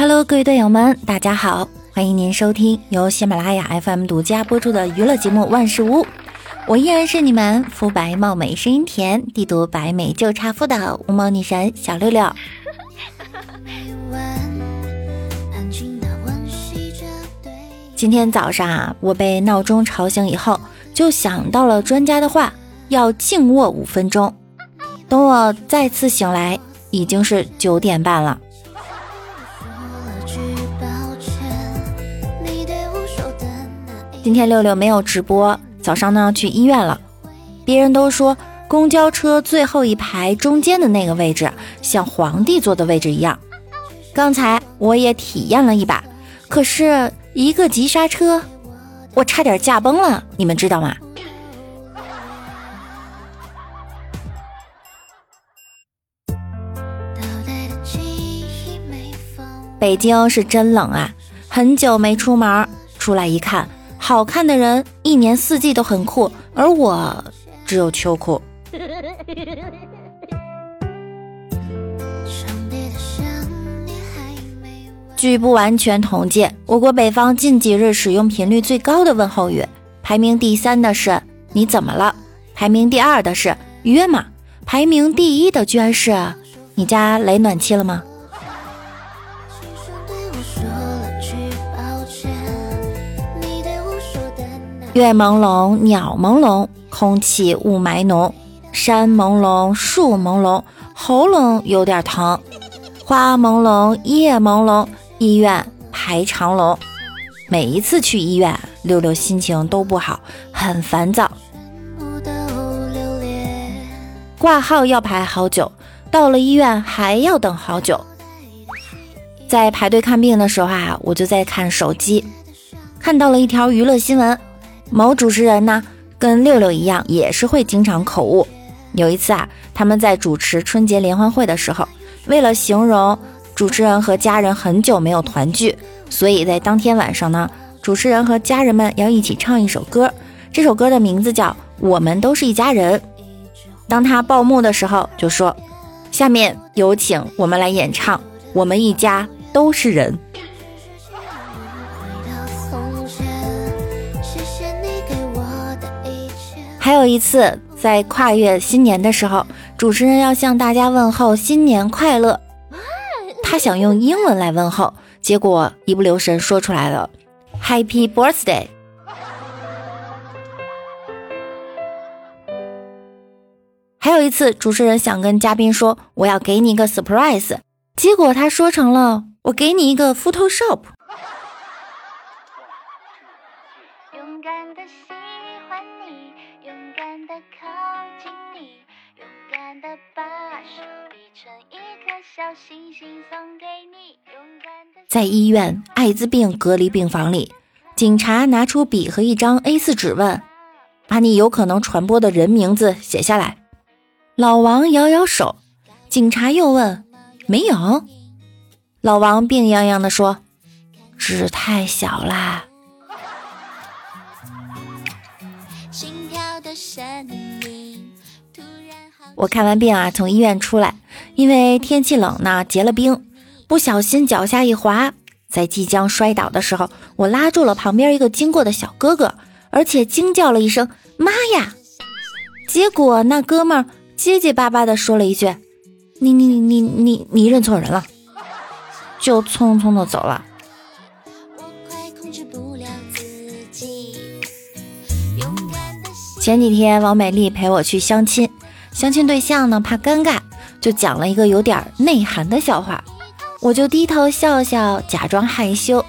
Hello，各位队友们，大家好，欢迎您收听由喜马拉雅 FM 独家播出的娱乐节目《万事屋》，我依然是你们肤白貌美、声音甜、帝都白美就差富的无毛女神小六六。今天早上啊，我被闹钟吵醒以后，就想到了专家的话，要静卧五分钟。等我再次醒来，已经是九点半了。今天六六没有直播，早上呢去医院了。别人都说公交车最后一排中间的那个位置像皇帝坐的位置一样，刚才我也体验了一把，可是。一个急刹车，我差点驾崩了，你们知道吗？北京是真冷啊，很久没出门，出来一看，好看的人一年四季都很酷，而我只有秋裤。据不完全统计，我国北方近几日使用频率最高的问候语，排名第三的是“你怎么了”，排名第二的是“约吗”，排名第一的居然是“你家雷暖气了吗”。月朦胧，鸟朦胧，空气雾霾浓，山朦胧，树朦胧，喉咙有点疼，花朦胧，叶朦胧。医院排长龙，每一次去医院，六六心情都不好，很烦躁。挂号要排好久，到了医院还要等好久。在排队看病的时候啊，我就在看手机，看到了一条娱乐新闻。某主持人呢，跟六六一样，也是会经常口误。有一次啊，他们在主持春节联欢会的时候，为了形容。主持人和家人很久没有团聚，所以在当天晚上呢，主持人和家人们要一起唱一首歌。这首歌的名字叫《我们都是一家人》。当他报幕的时候，就说：“下面有请我们来演唱《我们一家都是人》。”有一次，在跨越新年的时候，主持人要向大家问候新年快乐。他想用英文来问候，结果一不留神说出来了 “Happy Birthday”。还有一次，主持人想跟嘉宾说“我要给你一个 surprise”，结果他说成了“我给你一个 Photoshop”。小星星送给你在医院艾滋病隔离病房里，警察拿出笔和一张 A4 纸问：“把你有可能传播的人名字写下来。”老王摇摇手。警察又问：“没有？”老王病殃殃地说：“纸太小啦。”心跳的声音我看完病啊，从医院出来，因为天气冷呢，结了冰，不小心脚下一滑，在即将摔倒的时候，我拉住了旁边一个经过的小哥哥，而且惊叫了一声“妈呀”，结果那哥们儿结结巴巴的说了一句：“你你你你你认错人了”，就匆匆的走了。前几天王美丽陪我去相亲。相亲对象呢，怕尴尬，就讲了一个有点内涵的笑话，我就低头笑笑，假装害羞。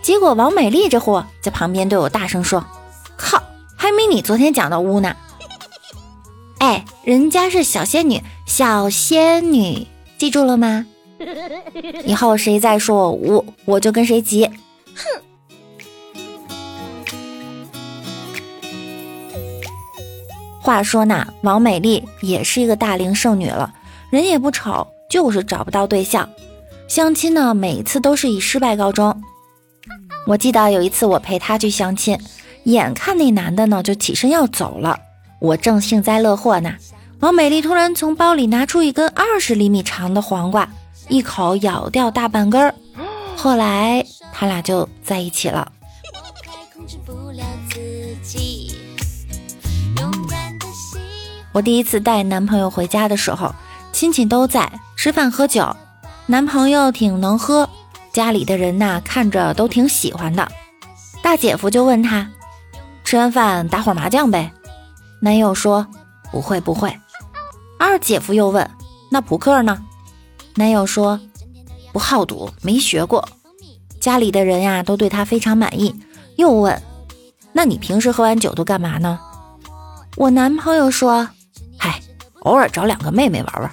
结果王美丽这货在旁边对我大声说：“靠，还没你昨天讲的污呢！” 哎，人家是小仙女，小仙女，记住了吗？以后谁再说我污，我就跟谁急。话说呢，王美丽也是一个大龄剩女了，人也不丑，就是找不到对象。相亲呢，每次都是以失败告终。我记得有一次我陪她去相亲，眼看那男的呢就起身要走了，我正幸灾乐祸呢，王美丽突然从包里拿出一根二十厘米长的黄瓜，一口咬掉大半根儿，后来他俩就在一起了。我第一次带男朋友回家的时候，亲戚都在吃饭喝酒，男朋友挺能喝，家里的人呐看着都挺喜欢的。大姐夫就问他，吃完饭打会麻将呗？男友说不会不会。二姐夫又问，那扑克呢？男友说不好赌，没学过。家里的人呀都对他非常满意，又问，那你平时喝完酒都干嘛呢？我男朋友说。偶尔找两个妹妹玩玩。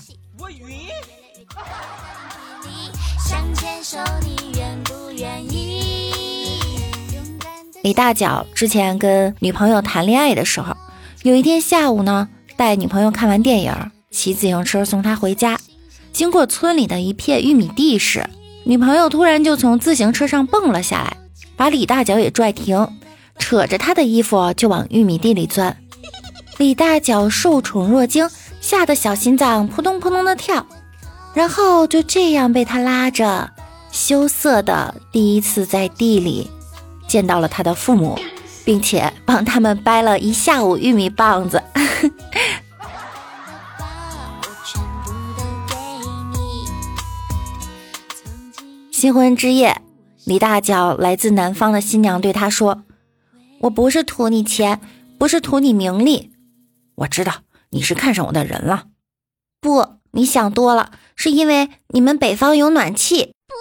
李大脚之前跟女朋友谈恋爱的时候，有一天下午呢，带女朋友看完电影，骑自行车送她回家。经过村里的一片玉米地时，女朋友突然就从自行车上蹦了下来，把李大脚也拽停，扯着他的衣服就往玉米地里钻。李大脚受宠若惊。吓得小心脏扑通扑通的跳，然后就这样被他拉着，羞涩的第一次在地里见到了他的父母，并且帮他们掰了一下午玉米棒子。新婚之夜，李大脚来自南方的新娘对他说：“我不是图你钱，不是图你名利，我知道。”你是看上我的人了？不，你想多了，是因为你们北方有暖气。不，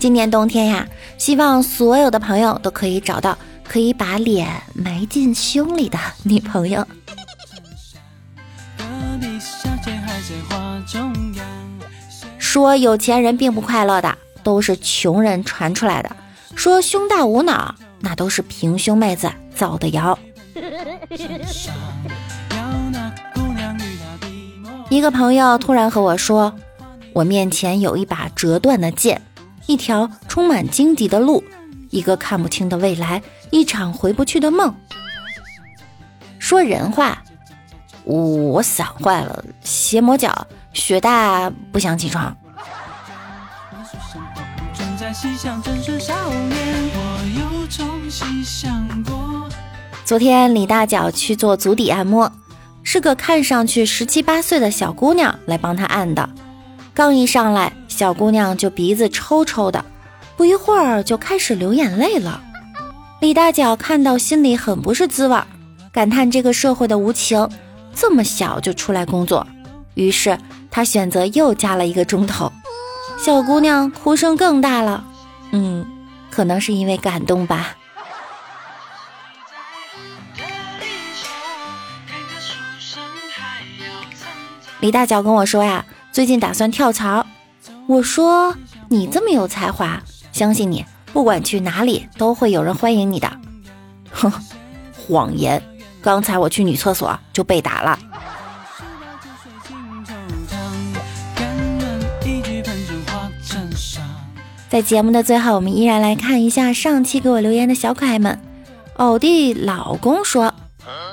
今年冬天呀，希望所有的朋友都可以找到可以把脸埋进胸里的女朋友。说有钱人并不快乐的，都是穷人传出来的。说胸大无脑，那都是平胸妹子造的谣。一个朋友突然和我说：“我面前有一把折断的剑，一条充满荆棘的路，一个看不清的未来，一场回不去的梦。”说人话，我伞坏了，鞋磨脚。雪大不想起床。昨天李大脚去做足底按摩，是个看上去十七八岁的小姑娘来帮他按的。刚一上来，小姑娘就鼻子抽抽的，不一会儿就开始流眼泪了。李大脚看到心里很不是滋味，感叹这个社会的无情，这么小就出来工作。于是他选择又加了一个钟头，小姑娘哭声更大了。嗯，可能是因为感动吧。李大脚跟我说呀，最近打算跳槽。我说你这么有才华，相信你，不管去哪里都会有人欢迎你的。哼，谎言！刚才我去女厕所就被打了。在节目的最后，我们依然来看一下上期给我留言的小可爱们。偶弟老公说：“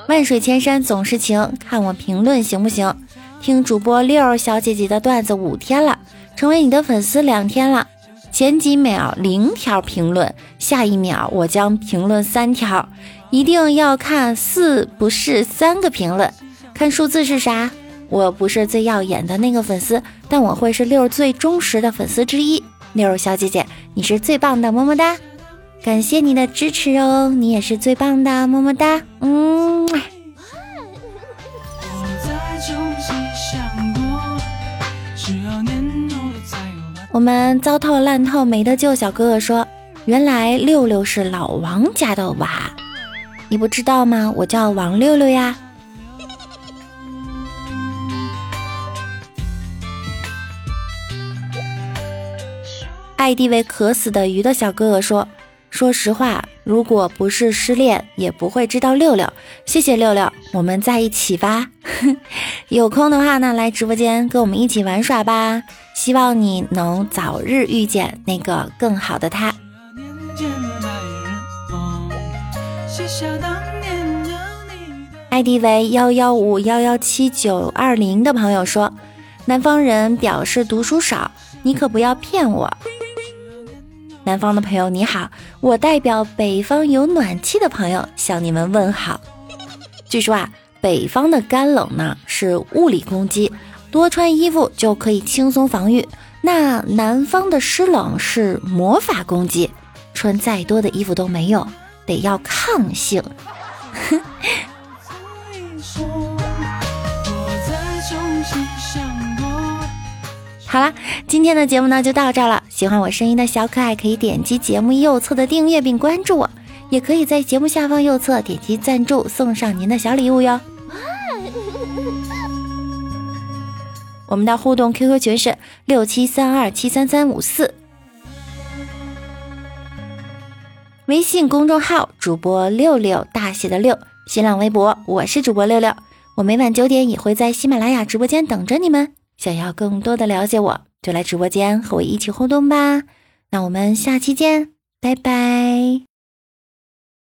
万水千山总是情，看我评论行不行？听主播六小姐姐的段子五天了，成为你的粉丝两天了。前几秒零条评论，下一秒我将评论三条，一定要看四不是三个评论。看数字是啥？我不是最耀眼的那个粉丝，但我会是六最忠实的粉丝之一。”六小姐姐，你是最棒的，么么哒！感谢你的支持哦，你也是最棒的，么么哒！嗯。我们糟透烂透没得救，小哥哥说，原来六六是老王家的娃，你不知道吗？我叫王六六呀。艾迪为渴死的鱼的小哥哥说：“说实话，如果不是失恋，也不会知道六六。谢谢六六，我们在一起吧。有空的话呢，来直播间跟我们一起玩耍吧。希望你能早日遇见那个更好的他。”，ID 为幺幺五幺幺七九二零的朋友说，南方人表示读书少，你可不要骗我。南方的朋友你好，我代表北方有暖气的朋友向你们问好。据说啊，北方的干冷呢是物理攻击，多穿衣服就可以轻松防御；那南方的湿冷是魔法攻击，穿再多的衣服都没用，得要抗性。好啦，今天的节目呢就到这了。喜欢我声音的小可爱可以点击节目右侧的订阅并关注我，也可以在节目下方右侧点击赞助，送上您的小礼物哟。我们的互动 QQ 群是六七三二七三三五四，微信公众号主播六六大写的六，新浪微博我是主播六六，我每晚九点也会在喜马拉雅直播间等着你们。想要更多的了解我，就来直播间和我一起互动吧。那我们下期见，拜拜。